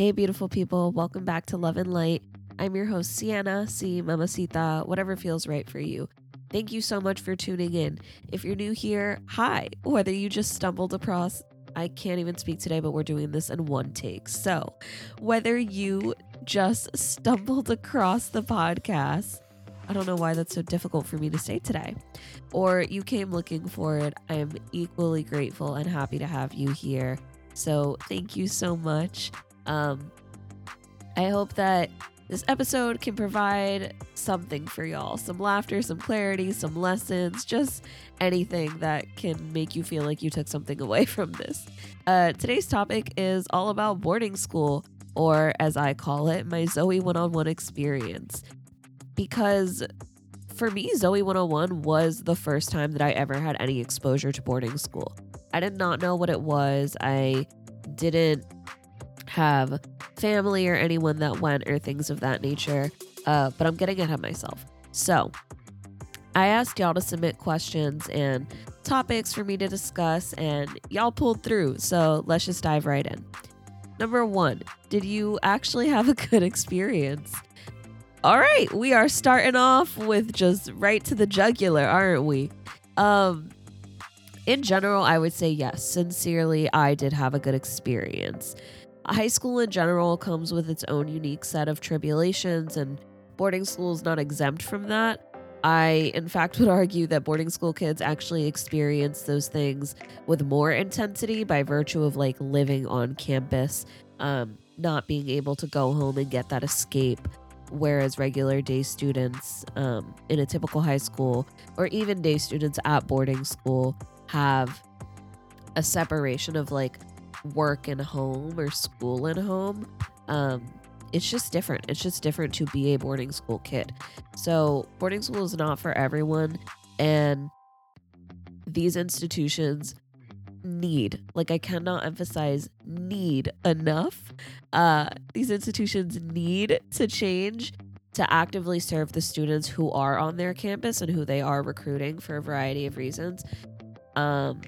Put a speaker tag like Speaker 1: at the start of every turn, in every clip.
Speaker 1: Hey, beautiful people, welcome back to Love and Light. I'm your host, Sienna, C, Mamacita, whatever feels right for you. Thank you so much for tuning in. If you're new here, hi. Whether you just stumbled across, I can't even speak today, but we're doing this in one take. So, whether you just stumbled across the podcast, I don't know why that's so difficult for me to say today, or you came looking for it, I am equally grateful and happy to have you here. So, thank you so much. Um, I hope that this episode can provide something for y'all some laughter, some clarity, some lessons, just anything that can make you feel like you took something away from this. Uh, today's topic is all about boarding school, or as I call it, my Zoey one on one experience. Because for me, Zoey 101 was the first time that I ever had any exposure to boarding school. I did not know what it was. I didn't have family or anyone that went or things of that nature. Uh, but I'm getting ahead of myself. So I asked y'all to submit questions and topics for me to discuss, and y'all pulled through. So let's just dive right in. Number one, did you actually have a good experience? All right, we are starting off with just right to the jugular, aren't we? Um, in general, I would say yes. Sincerely, I did have a good experience. High school in general comes with its own unique set of tribulations, and boarding school is not exempt from that. I, in fact, would argue that boarding school kids actually experience those things with more intensity by virtue of like living on campus, um, not being able to go home and get that escape. Whereas regular day students um, in a typical high school or even day students at boarding school have a separation of like work and home or school and home. Um, it's just different. It's just different to be a boarding school kid. So, boarding school is not for everyone. And these institutions need, like, I cannot emphasize need enough. Uh, these institutions need to change to actively serve the students who are on their campus and who they are recruiting for a variety of reasons. Um,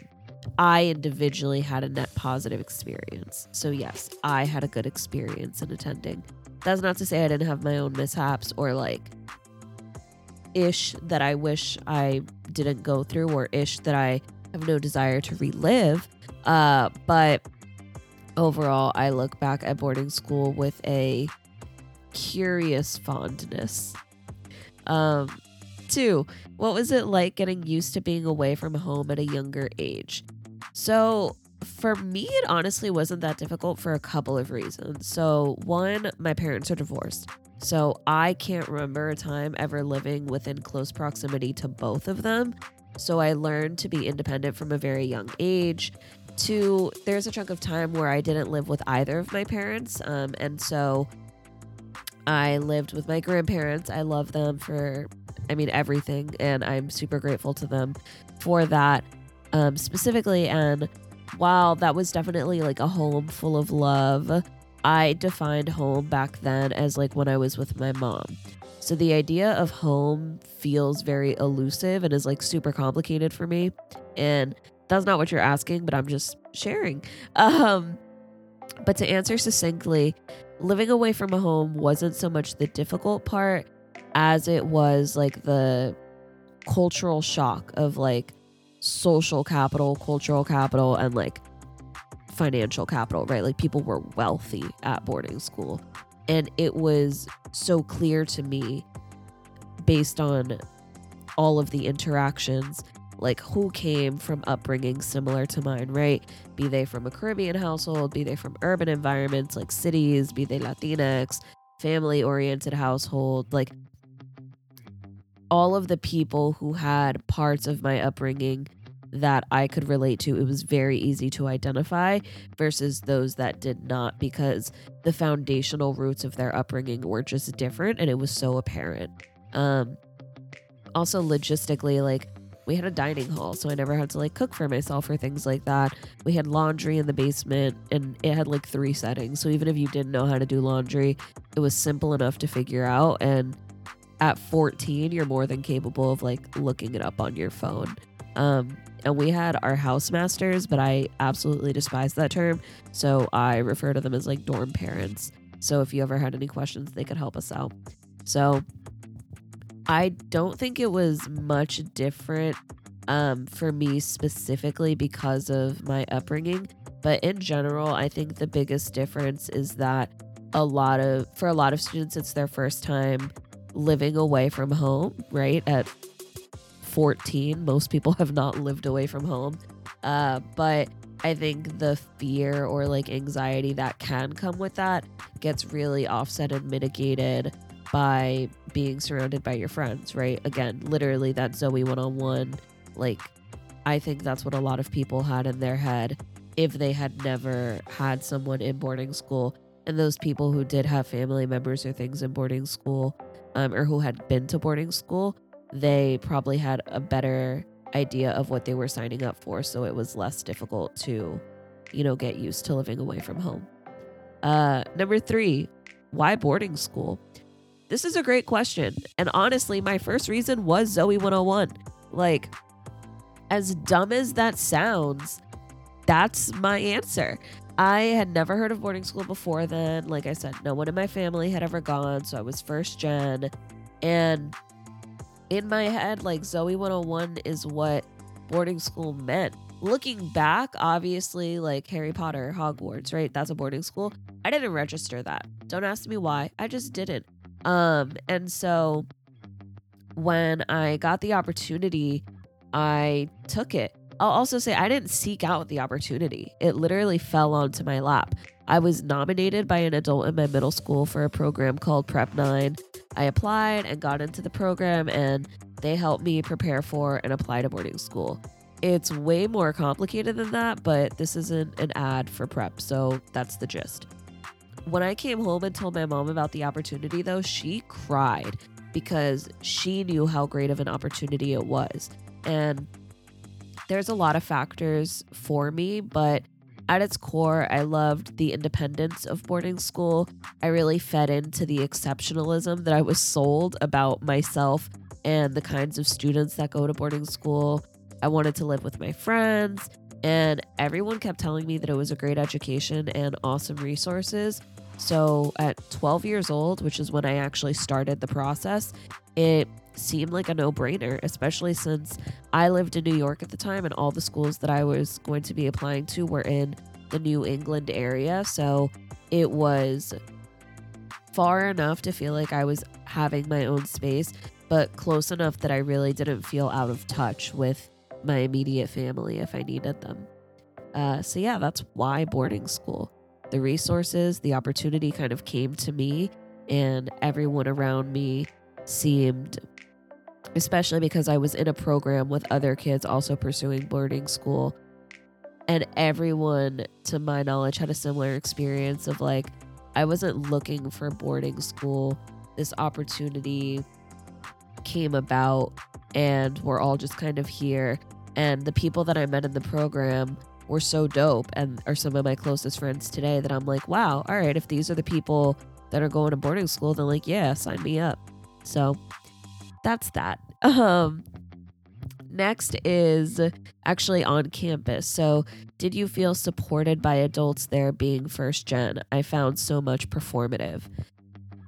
Speaker 1: I individually had a net positive experience. So, yes, I had a good experience in attending. That's not to say I didn't have my own mishaps or like ish that I wish I didn't go through or ish that I have no desire to relive. Uh, but overall, I look back at boarding school with a curious fondness. Um, two, what was it like getting used to being away from home at a younger age? So, for me, it honestly wasn't that difficult for a couple of reasons. So, one, my parents are divorced. So, I can't remember a time ever living within close proximity to both of them. So, I learned to be independent from a very young age. Two, there's a chunk of time where I didn't live with either of my parents. Um, and so I lived with my grandparents. I love them for, I mean, everything. And I'm super grateful to them for that um, specifically. And while that was definitely like a home full of love, I defined home back then as like when I was with my mom. So the idea of home feels very elusive and is like super complicated for me. And that's not what you're asking, but I'm just sharing. Um, but to answer succinctly, living away from a home wasn't so much the difficult part as it was like the cultural shock of like social capital, cultural capital, and like financial capital, right? Like people were wealthy at boarding school. And it was so clear to me based on all of the interactions, like who came from upbringing similar to mine, right? Be they from a Caribbean household, be they from urban environments like cities, be they Latinx, family oriented household, like all of the people who had parts of my upbringing that I could relate to, it was very easy to identify versus those that did not because the foundational roots of their upbringing were just different and it was so apparent. Um also logistically like we had a dining hall so I never had to like cook for myself or things like that. We had laundry in the basement and it had like three settings. So even if you didn't know how to do laundry, it was simple enough to figure out and at 14 you're more than capable of like looking it up on your phone Um, and we had our housemasters, but I absolutely despise that term. So I refer to them as like dorm parents. So if you ever had any questions, they could help us out. So I don't think it was much different um, for me specifically because of my upbringing. But in general, I think the biggest difference is that a lot of, for a lot of students, it's their first time living away from home, right? At 14, most people have not lived away from home. Uh, but I think the fear or like anxiety that can come with that gets really offset and mitigated by being surrounded by your friends, right? Again, literally that Zoey one on one. Like, I think that's what a lot of people had in their head if they had never had someone in boarding school. And those people who did have family members or things in boarding school, um, or who had been to boarding school, they probably had a better idea of what they were signing up for. So it was less difficult to, you know, get used to living away from home. Uh, number three, why boarding school? This is a great question. And honestly, my first reason was Zoey 101. Like, as dumb as that sounds, that's my answer. I had never heard of boarding school before then. Like I said, no one in my family had ever gone. So I was first gen. And in my head, like Zoey 101 is what boarding school meant. Looking back, obviously, like Harry Potter, Hogwarts, right? That's a boarding school. I didn't register that. Don't ask me why. I just didn't. Um, and so when I got the opportunity, I took it. I'll also say I didn't seek out the opportunity. It literally fell onto my lap. I was nominated by an adult in my middle school for a program called Prep 9. I applied and got into the program, and they helped me prepare for and apply to boarding school. It's way more complicated than that, but this isn't an ad for prep, so that's the gist. When I came home and told my mom about the opportunity, though, she cried because she knew how great of an opportunity it was. And there's a lot of factors for me, but at its core, I loved the independence of boarding school. I really fed into the exceptionalism that I was sold about myself and the kinds of students that go to boarding school. I wanted to live with my friends, and everyone kept telling me that it was a great education and awesome resources. So at 12 years old, which is when I actually started the process, it seemed like a no brainer, especially since I lived in New York at the time and all the schools that I was going to be applying to were in the New England area. So it was far enough to feel like I was having my own space, but close enough that I really didn't feel out of touch with my immediate family if I needed them. Uh, so, yeah, that's why boarding school. The resources, the opportunity kind of came to me, and everyone around me seemed especially because I was in a program with other kids also pursuing boarding school. And everyone, to my knowledge, had a similar experience of like, I wasn't looking for boarding school. This opportunity came about, and we're all just kind of here. And the people that I met in the program were so dope and are some of my closest friends today that I'm like, wow, all right, if these are the people that are going to boarding school, then like, yeah, sign me up. So that's that. Um, next is actually on campus. So, did you feel supported by adults there being first gen? I found so much performative.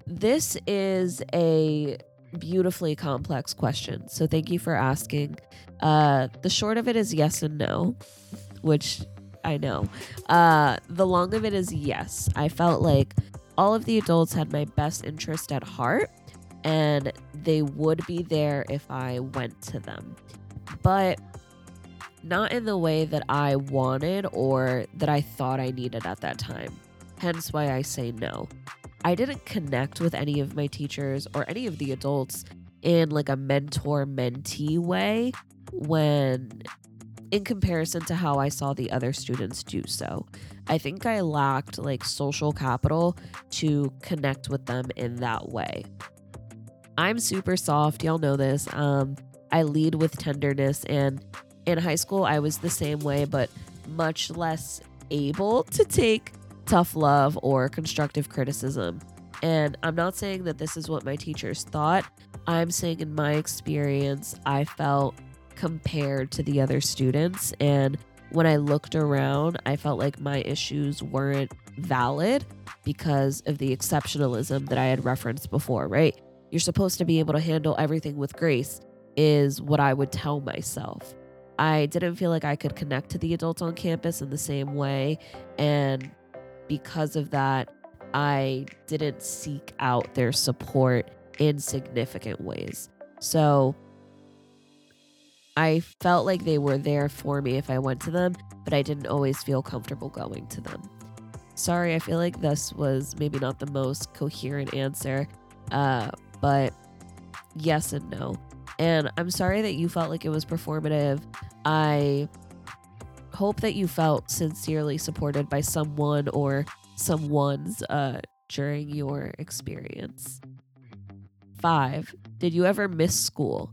Speaker 1: This is a beautifully complex question. So, thank you for asking. Uh, the short of it is yes and no, which I know. Uh, the long of it is yes. I felt like all of the adults had my best interest at heart and they would be there if I went to them. But not in the way that I wanted or that I thought I needed at that time. Hence why I say no. I didn't connect with any of my teachers or any of the adults in like a mentor mentee way when in comparison to how I saw the other students do so. I think I lacked like social capital to connect with them in that way. I'm super soft. Y'all know this. Um, I lead with tenderness. And in high school, I was the same way, but much less able to take tough love or constructive criticism. And I'm not saying that this is what my teachers thought. I'm saying, in my experience, I felt compared to the other students. And when I looked around, I felt like my issues weren't valid because of the exceptionalism that I had referenced before, right? You're supposed to be able to handle everything with grace, is what I would tell myself. I didn't feel like I could connect to the adults on campus in the same way. And because of that, I didn't seek out their support in significant ways. So I felt like they were there for me if I went to them, but I didn't always feel comfortable going to them. Sorry, I feel like this was maybe not the most coherent answer, uh, but yes and no. And I'm sorry that you felt like it was performative. I hope that you felt sincerely supported by someone or someone's uh, during your experience. Five, did you ever miss school?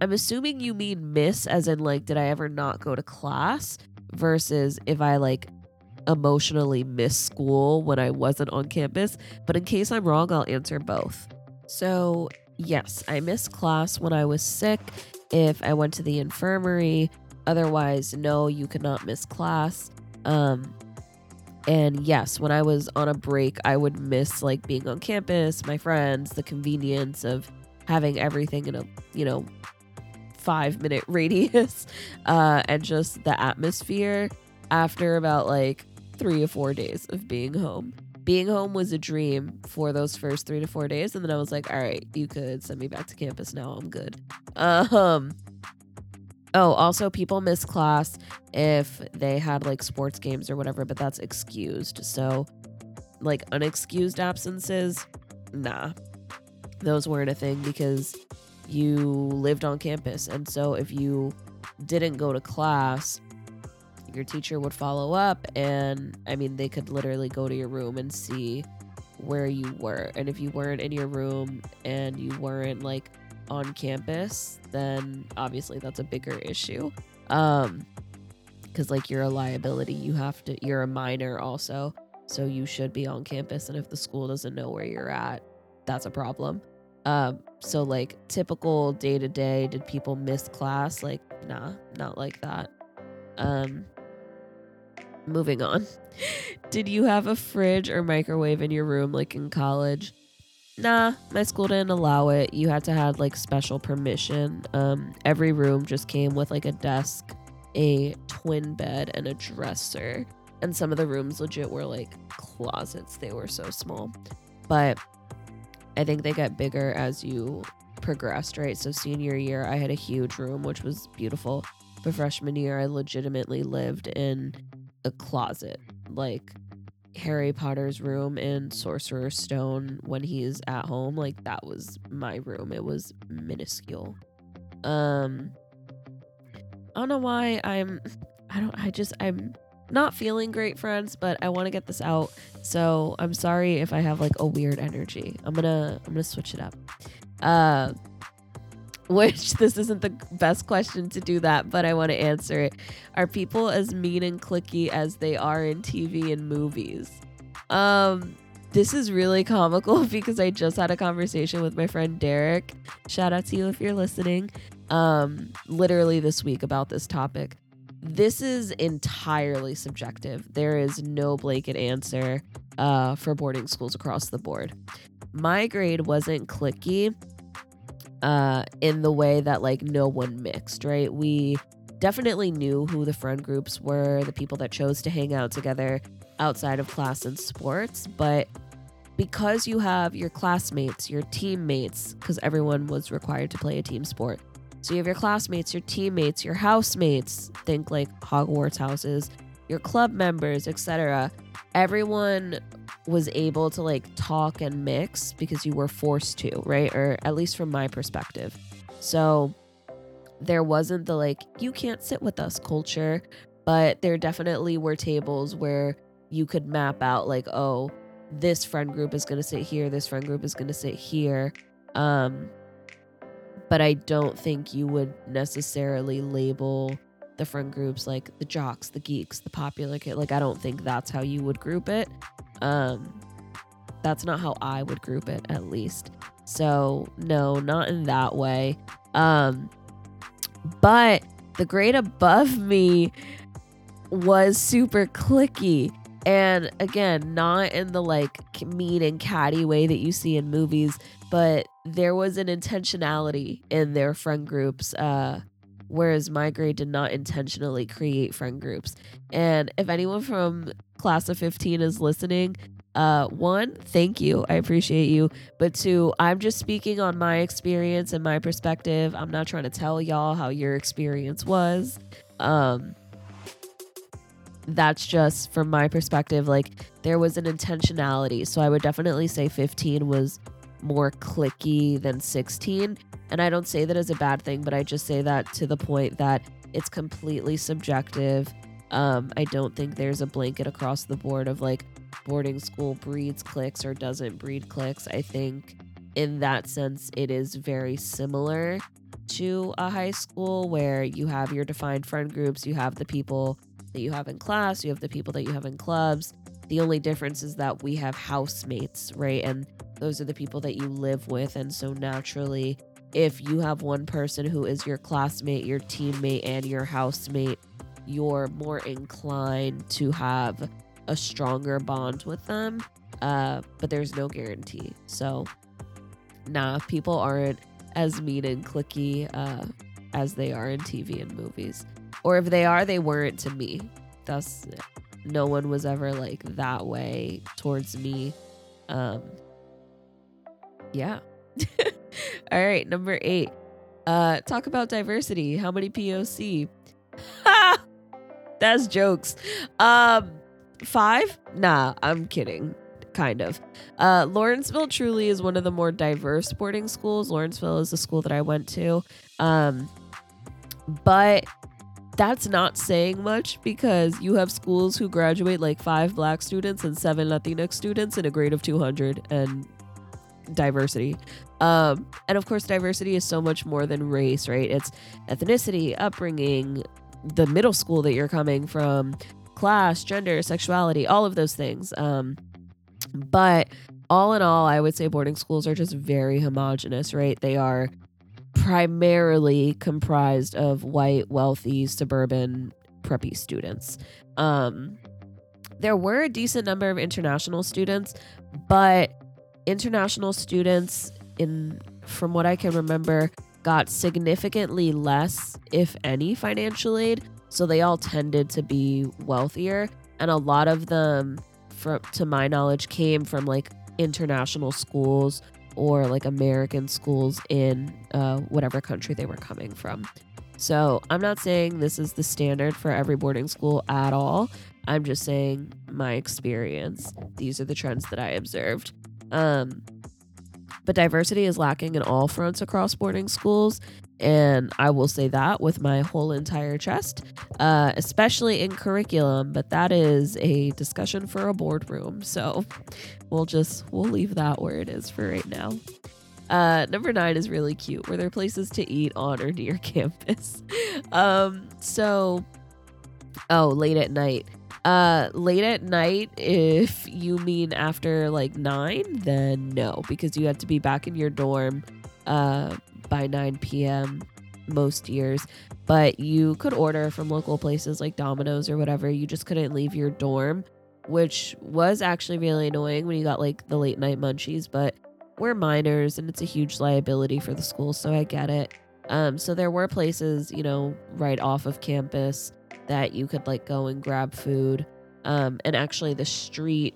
Speaker 1: I'm assuming you mean miss as in like, did I ever not go to class versus if I like emotionally miss school when I wasn't on campus. But in case I'm wrong, I'll answer both. So, yes, I missed class when I was sick if I went to the infirmary. Otherwise, no, you could not miss class. Um, and yes, when I was on a break, I would miss like being on campus, my friends, the convenience of having everything in a, you know, five minute radius, uh, and just the atmosphere after about like three or four days of being home. Being home was a dream for those first three to four days. And then I was like, all right, you could send me back to campus now. I'm good. Um, Oh, also, people miss class if they had like sports games or whatever, but that's excused. So, like unexcused absences, nah, those weren't a thing because you lived on campus. And so, if you didn't go to class, your teacher would follow up, and I mean, they could literally go to your room and see where you were. And if you weren't in your room and you weren't like on campus, then obviously that's a bigger issue. Um cuz like you're a liability, you have to you're a minor also, so you should be on campus and if the school doesn't know where you're at, that's a problem. Um so like typical day to day did people miss class? Like nah, not like that. Um moving on. did you have a fridge or microwave in your room like in college? Nah, my school didn't allow it. You had to have like special permission. Um, every room just came with like a desk, a twin bed, and a dresser. And some of the rooms legit were like closets. They were so small. But I think they get bigger as you progressed, right? So senior year, I had a huge room, which was beautiful. But freshman year, I legitimately lived in a closet. Like Harry Potter's room in Sorcerer's Stone when he's at home. Like that was my room. It was minuscule. Um I don't know why I'm I don't I just I'm not feeling great friends, but I want to get this out. So I'm sorry if I have like a weird energy. I'm gonna I'm gonna switch it up. Uh which this isn't the best question to do that, but I want to answer it. Are people as mean and clicky as they are in TV and movies? Um, this is really comical because I just had a conversation with my friend Derek. Shout out to you if you're listening. Um, literally this week about this topic. This is entirely subjective. There is no blanket answer uh, for boarding schools across the board. My grade wasn't clicky uh, in the way that like no one mixed, right? We definitely knew who the friend groups were, the people that chose to hang out together outside of class and sports, but because you have your classmates, your teammates, because everyone was required to play a team sport. So you have your classmates, your teammates, your housemates, think like Hogwarts houses, your club members, etc. Everyone was able to like talk and mix because you were forced to, right? Or at least from my perspective. So there wasn't the like, you can't sit with us culture, but there definitely were tables where you could map out, like, oh, this friend group is going to sit here, this friend group is going to sit here. Um, but I don't think you would necessarily label the friend groups like the jocks, the geeks, the popular kid. Like, I don't think that's how you would group it. Um, that's not how I would group it, at least. So, no, not in that way. Um, But the grade above me was super clicky. And again, not in the like mean and catty way that you see in movies, but there was an intentionality in their friend groups. Uh, whereas my grade did not intentionally create friend groups. And if anyone from class of 15 is listening, uh, one, thank you. I appreciate you. But two, I'm just speaking on my experience and my perspective. I'm not trying to tell y'all how your experience was. Um, that's just from my perspective. Like, there was an intentionality. So I would definitely say 15 was more clicky than 16. And I don't say that as a bad thing, but I just say that to the point that it's completely subjective. Um, I don't think there's a blanket across the board of like boarding school breeds cliques or doesn't breed cliques. I think in that sense, it is very similar to a high school where you have your defined friend groups, you have the people that you have in class, you have the people that you have in clubs. The only difference is that we have housemates, right? And those are the people that you live with. And so naturally, if you have one person who is your classmate, your teammate, and your housemate, you're more inclined to have a stronger bond with them. Uh, but there's no guarantee. So, nah, people aren't as mean and clicky uh, as they are in TV and movies. Or if they are, they weren't to me. That's no one was ever like that way towards me. Um, yeah. All right, number eight. Uh, talk about diversity. How many POC? That's jokes. Um, five? Nah, I'm kidding. Kind of. Uh, Lawrenceville truly is one of the more diverse boarding schools. Lawrenceville is the school that I went to. Um, but that's not saying much because you have schools who graduate like five black students and seven Latinx students in a grade of 200 and diversity. Um, and of course, diversity is so much more than race, right? It's ethnicity, upbringing, the middle school that you're coming from, class, gender, sexuality, all of those things. Um, but all in all, I would say boarding schools are just very homogenous, right? They are primarily comprised of white, wealthy, suburban, preppy students. Um, there were a decent number of international students, but international students in from what I can remember got significantly less if any financial aid so they all tended to be wealthier and a lot of them from to my knowledge came from like international schools or like American schools in uh, whatever country they were coming from. So I'm not saying this is the standard for every boarding school at all. I'm just saying my experience. These are the trends that I observed. Um, but diversity is lacking in all fronts across boarding schools. And I will say that with my whole entire chest, uh, especially in curriculum. But that is a discussion for a boardroom. So we'll just, we'll leave that where it is for right now. Uh, number nine is really cute. Were there places to eat on or near campus? um, so, oh, late at night. Uh, late at night, if you mean after like nine, then no, because you have to be back in your dorm uh, by 9 p.m. most years. But you could order from local places like Domino's or whatever. You just couldn't leave your dorm, which was actually really annoying when you got like the late night munchies. But we're minors and it's a huge liability for the school, so I get it. Um, so there were places, you know, right off of campus that you could like go and grab food. Um, and actually, the street,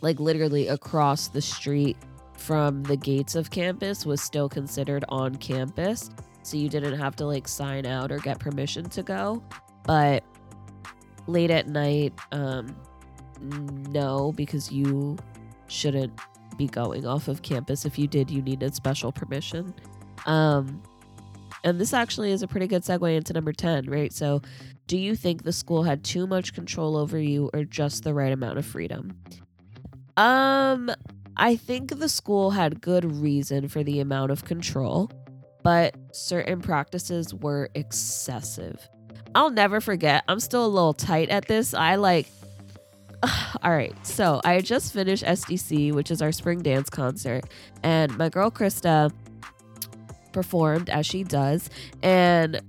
Speaker 1: like literally across the street from the gates of campus, was still considered on campus. So you didn't have to like sign out or get permission to go. But late at night, um, no, because you shouldn't be going off of campus. If you did, you needed special permission. Um, and this actually is a pretty good segue into number 10, right? So do you think the school had too much control over you or just the right amount of freedom? Um, I think the school had good reason for the amount of control, but certain practices were excessive. I'll never forget. I'm still a little tight at this. I like all right, so I just finished SDC, which is our spring dance concert, and my girl Krista performed as she does, and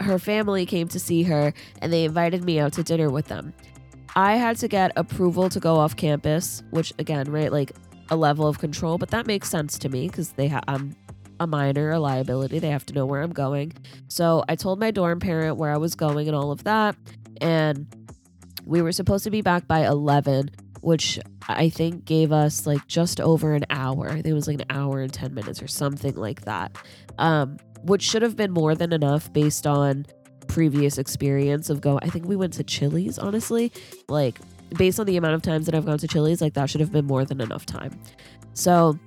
Speaker 1: her family came to see her and they invited me out to dinner with them. I had to get approval to go off campus, which again, right, like a level of control, but that makes sense to me because they ha- I'm a minor, a liability. They have to know where I'm going. So I told my dorm parent where I was going and all of that, and we were supposed to be back by 11, which I think gave us like just over an hour. I think it was like an hour and 10 minutes or something like that. Um, which should have been more than enough based on previous experience of going. I think we went to Chili's, honestly. Like, based on the amount of times that I've gone to Chili's, like that should have been more than enough time. So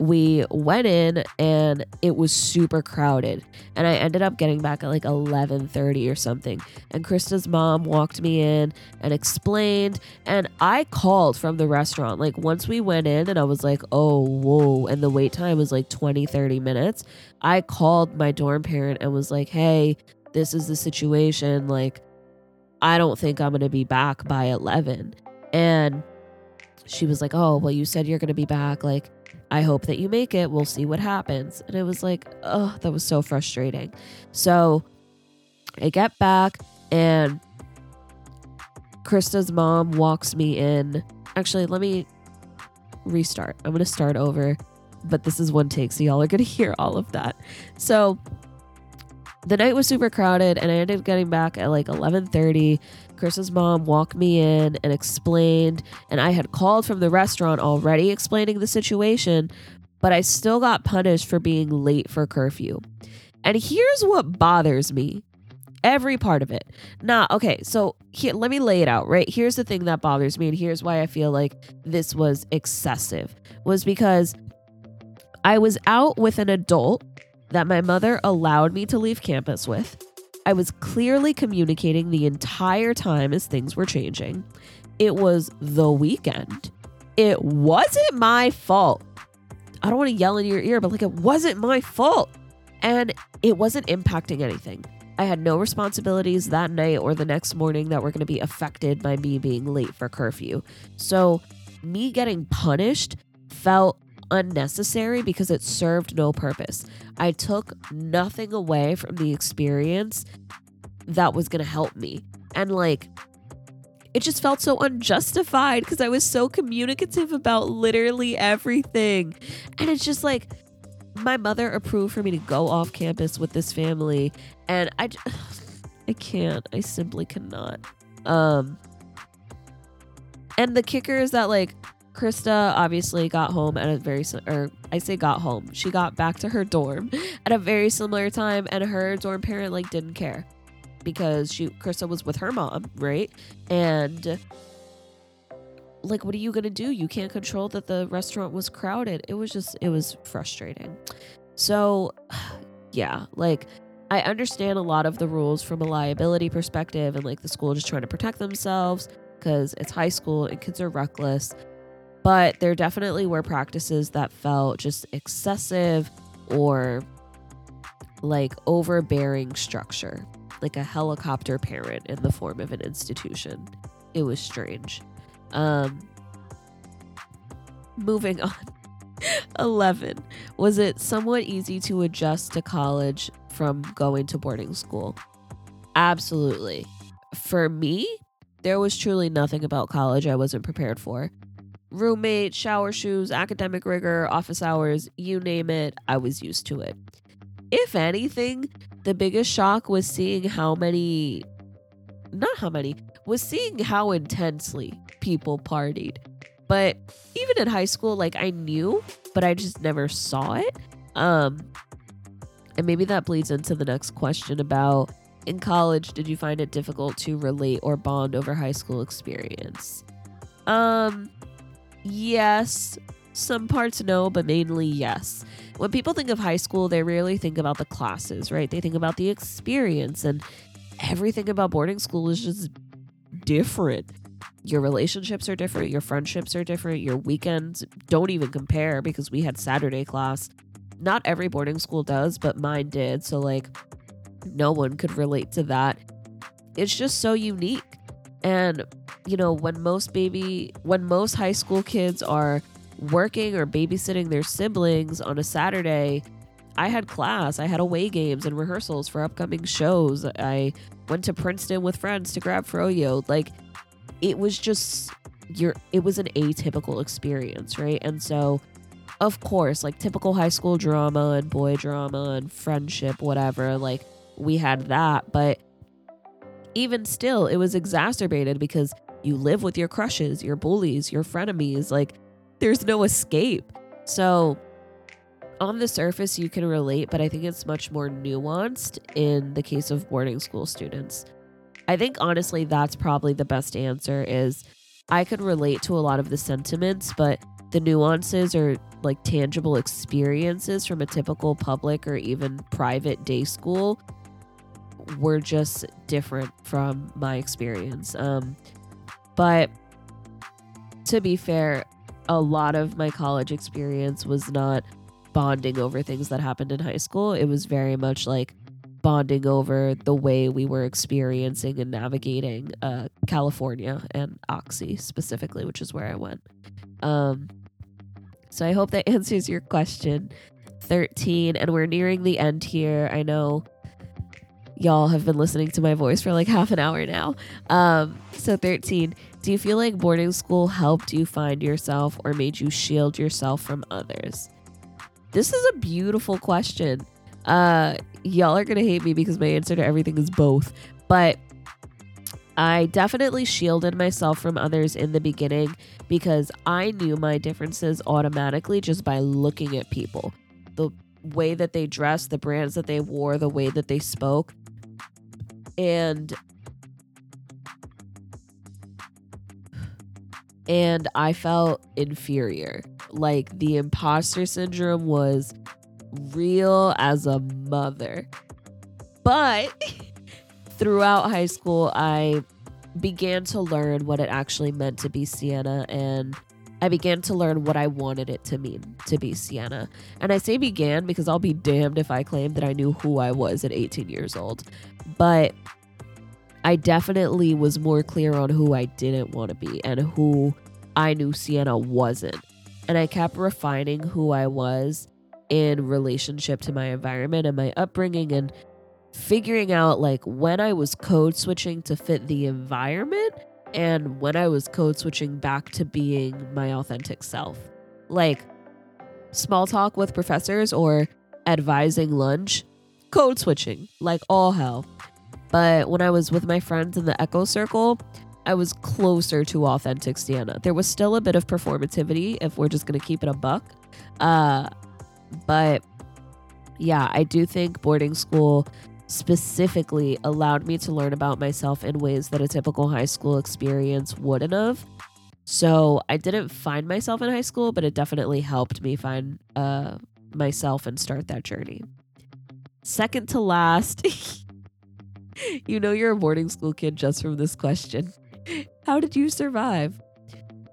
Speaker 1: we went in and it was super crowded. And i ended up getting back at like 11.30 or something. And krista's mom walked me in and explained. And i called from the restaurant. Like once we went in and i was like oh whoa. And the wait time was like 20 30 minutes. I called my dorm parent and was like hey this is the situation. Like i don't think i'm gonna be back by 11 and she was like oh well you said you're gonna be back like I hope that you make it. We'll see what happens. And it was like, oh, that was so frustrating. So I get back and Krista's mom walks me in. Actually, let me restart. I'm going to start over, but this is one take, so y'all are going to hear all of that. So the night was super crowded and I ended up getting back at like 11:30 Krista's mom walked me in and explained, and I had called from the restaurant already explaining the situation, but I still got punished for being late for curfew. And here's what bothers me every part of it. Nah, okay, so here, let me lay it out, right? Here's the thing that bothers me, and here's why I feel like this was excessive was because I was out with an adult that my mother allowed me to leave campus with. I was clearly communicating the entire time as things were changing. It was the weekend. It wasn't my fault. I don't want to yell in your ear, but like it wasn't my fault. And it wasn't impacting anything. I had no responsibilities that night or the next morning that were going to be affected by me being late for curfew. So, me getting punished felt unnecessary because it served no purpose. I took nothing away from the experience that was going to help me. And like, it just felt so unjustified because I was so communicative about literally everything. And it's just like, my mother approved for me to go off campus with this family. And I, I can't. I simply cannot. Um, and the kicker is that, like, Krista obviously got home at a very or I say got home. She got back to her dorm at a very similar time and her dorm parent like didn't care because she Krista was with her mom, right? And like what are you going to do? You can't control that the restaurant was crowded. It was just it was frustrating. So yeah, like I understand a lot of the rules from a liability perspective and like the school just trying to protect themselves because it's high school and kids are reckless but there definitely were practices that felt just excessive or like overbearing structure, like a helicopter parent in the form of an institution. It was strange. Um, moving on. 11. Was it somewhat easy to adjust to college from going to boarding school? Absolutely. For me, there was truly nothing about college I wasn't prepared for roommate, shower shoes, academic rigor, office hours, you name it, I was used to it. If anything, the biggest shock was seeing how many, not how many, was seeing how intensely people partied. But even in high school, like I knew, but I just never saw it. Um, and maybe that bleeds into the next question about in college, did you find it difficult to relate or bond over high school experience? Um, Yes. Some parts no, but mainly yes. When people think of high school, they rarely think about the classes, right? They think about the experience, and everything about boarding school is just different. Your relationships are different, your friendships are different, your weekends don't even compare because we had Saturday class. Not every boarding school does, but mine did. So, like, no one could relate to that. It's just so unique. And you know, when most baby, when most high school kids are working or babysitting their siblings on a Saturday, I had class, I had away games and rehearsals for upcoming shows. I went to Princeton with friends to grab froyo. Like it was just your it was an atypical experience, right? And so of course, like typical high school drama and boy drama and friendship, whatever, like we had that, but even still, it was exacerbated because you live with your crushes, your bullies, your frenemies. Like, there's no escape. So, on the surface, you can relate, but I think it's much more nuanced in the case of boarding school students. I think honestly, that's probably the best answer is I could relate to a lot of the sentiments, but the nuances or like tangible experiences from a typical public or even private day school were just different from my experience. Um, but to be fair, a lot of my college experience was not bonding over things that happened in high school. It was very much like bonding over the way we were experiencing and navigating uh, California and Oxy specifically, which is where I went. Um, so I hope that answers your question. 13, and we're nearing the end here. I know y'all have been listening to my voice for like half an hour now. Um, so 13, do you feel like boarding school helped you find yourself or made you shield yourself from others? This is a beautiful question. Uh, y'all are gonna hate me because my answer to everything is both, but I definitely shielded myself from others in the beginning because I knew my differences automatically just by looking at people. The way that they dressed, the brands that they wore, the way that they spoke and and I felt inferior. Like the imposter syndrome was real as a mother. But throughout high school, I began to learn what it actually meant to be Sienna and I began to learn what I wanted it to mean to be Sienna. And I say began because I'll be damned if I claim that I knew who I was at 18 years old. But I definitely was more clear on who I didn't want to be and who I knew Sienna wasn't. And I kept refining who I was in relationship to my environment and my upbringing and figuring out like when I was code switching to fit the environment and when I was code switching back to being my authentic self. Like small talk with professors or advising lunch, code switching, like all hell. But when I was with my friends in the Echo Circle, I was closer to authentic Sienna. There was still a bit of performativity if we're just going to keep it a buck. Uh, but yeah, I do think boarding school specifically allowed me to learn about myself in ways that a typical high school experience wouldn't have. So I didn't find myself in high school, but it definitely helped me find uh, myself and start that journey. Second to last, you know you're a boarding school kid just from this question. How did you survive?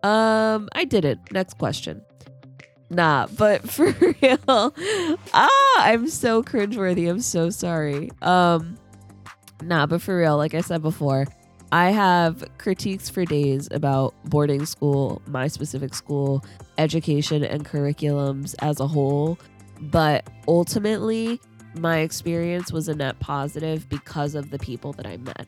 Speaker 1: Um, I didn't. Next question. Nah, but for real. ah, I'm so cringeworthy. I'm so sorry. Um, nah, but for real, like I said before, I have critiques for days about boarding school, my specific school, education, and curriculums as a whole. But ultimately, my experience was a net positive because of the people that I met.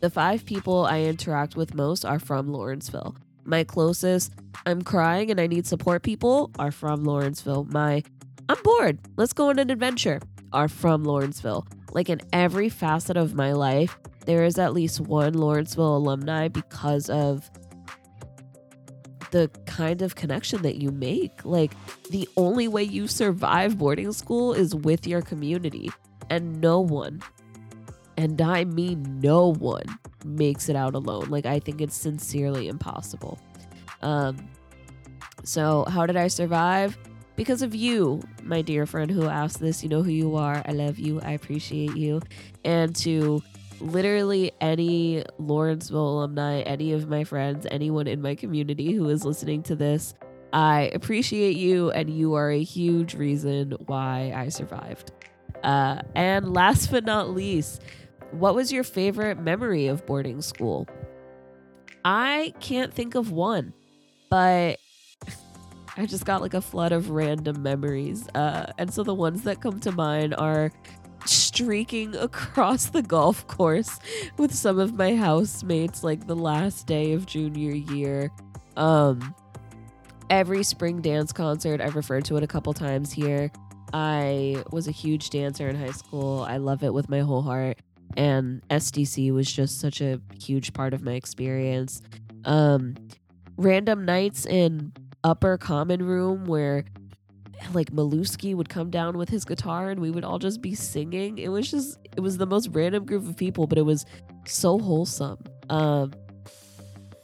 Speaker 1: The five people I interact with most are from Lawrenceville. My closest, I'm crying and I need support people are from Lawrenceville. My, I'm bored, let's go on an adventure are from Lawrenceville. Like in every facet of my life, there is at least one Lawrenceville alumni because of the kind of connection that you make. Like, the only way you survive boarding school is with your community, and no one, and I mean no one, makes it out alone. Like, I think it's sincerely impossible. Um, so, how did I survive? Because of you, my dear friend who asked this. You know who you are. I love you. I appreciate you. And to literally any Lawrenceville alumni, any of my friends, anyone in my community who is listening to this, I appreciate you, and you are a huge reason why I survived. Uh, and last but not least, what was your favorite memory of boarding school? I can't think of one, but I just got like a flood of random memories. Uh, and so the ones that come to mind are streaking across the golf course with some of my housemates like the last day of junior year. Um, every spring dance concert, I've referred to it a couple times here. I was a huge dancer in high school. I love it with my whole heart. And SDC was just such a huge part of my experience. Um, random nights in upper common room where like Maluski would come down with his guitar and we would all just be singing. It was just it was the most random group of people, but it was so wholesome. Um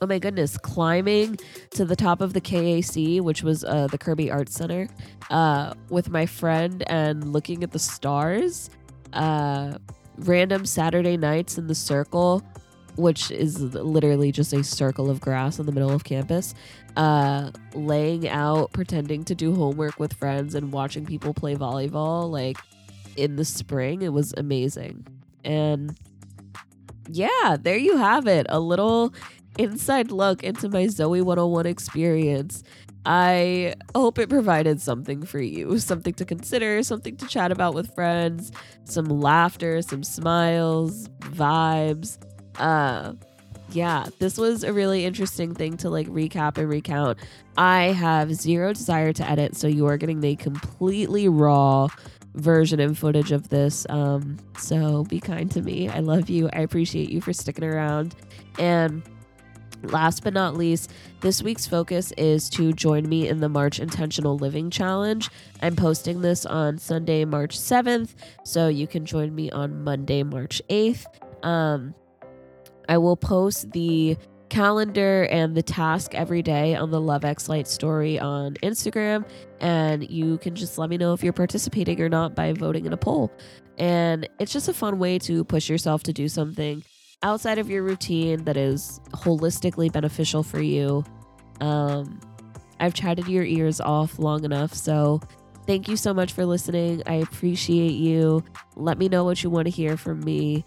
Speaker 1: oh my goodness, climbing to the top of the KAC, which was uh, the Kirby Arts Center, uh, with my friend and looking at the stars. Uh, random Saturday nights in the circle, which is literally just a circle of grass in the middle of campus. Uh, laying out, pretending to do homework with friends, and watching people play volleyball like in the spring. It was amazing. And yeah, there you have it. A little inside look into my Zoey 101 experience. I hope it provided something for you, something to consider, something to chat about with friends, some laughter, some smiles, vibes. Uh yeah, this was a really interesting thing to like recap and recount. I have zero desire to edit, so you are getting the completely raw version and footage of this. Um, so be kind to me. I love you. I appreciate you for sticking around. And Last but not least, this week's focus is to join me in the March Intentional Living Challenge. I'm posting this on Sunday, March 7th, so you can join me on Monday, March 8th. Um, I will post the calendar and the task every day on the Love X Light story on Instagram, and you can just let me know if you're participating or not by voting in a poll. And it's just a fun way to push yourself to do something outside of your routine that is holistically beneficial for you. Um, I've chatted your ears off long enough, so thank you so much for listening. I appreciate you. Let me know what you want to hear from me.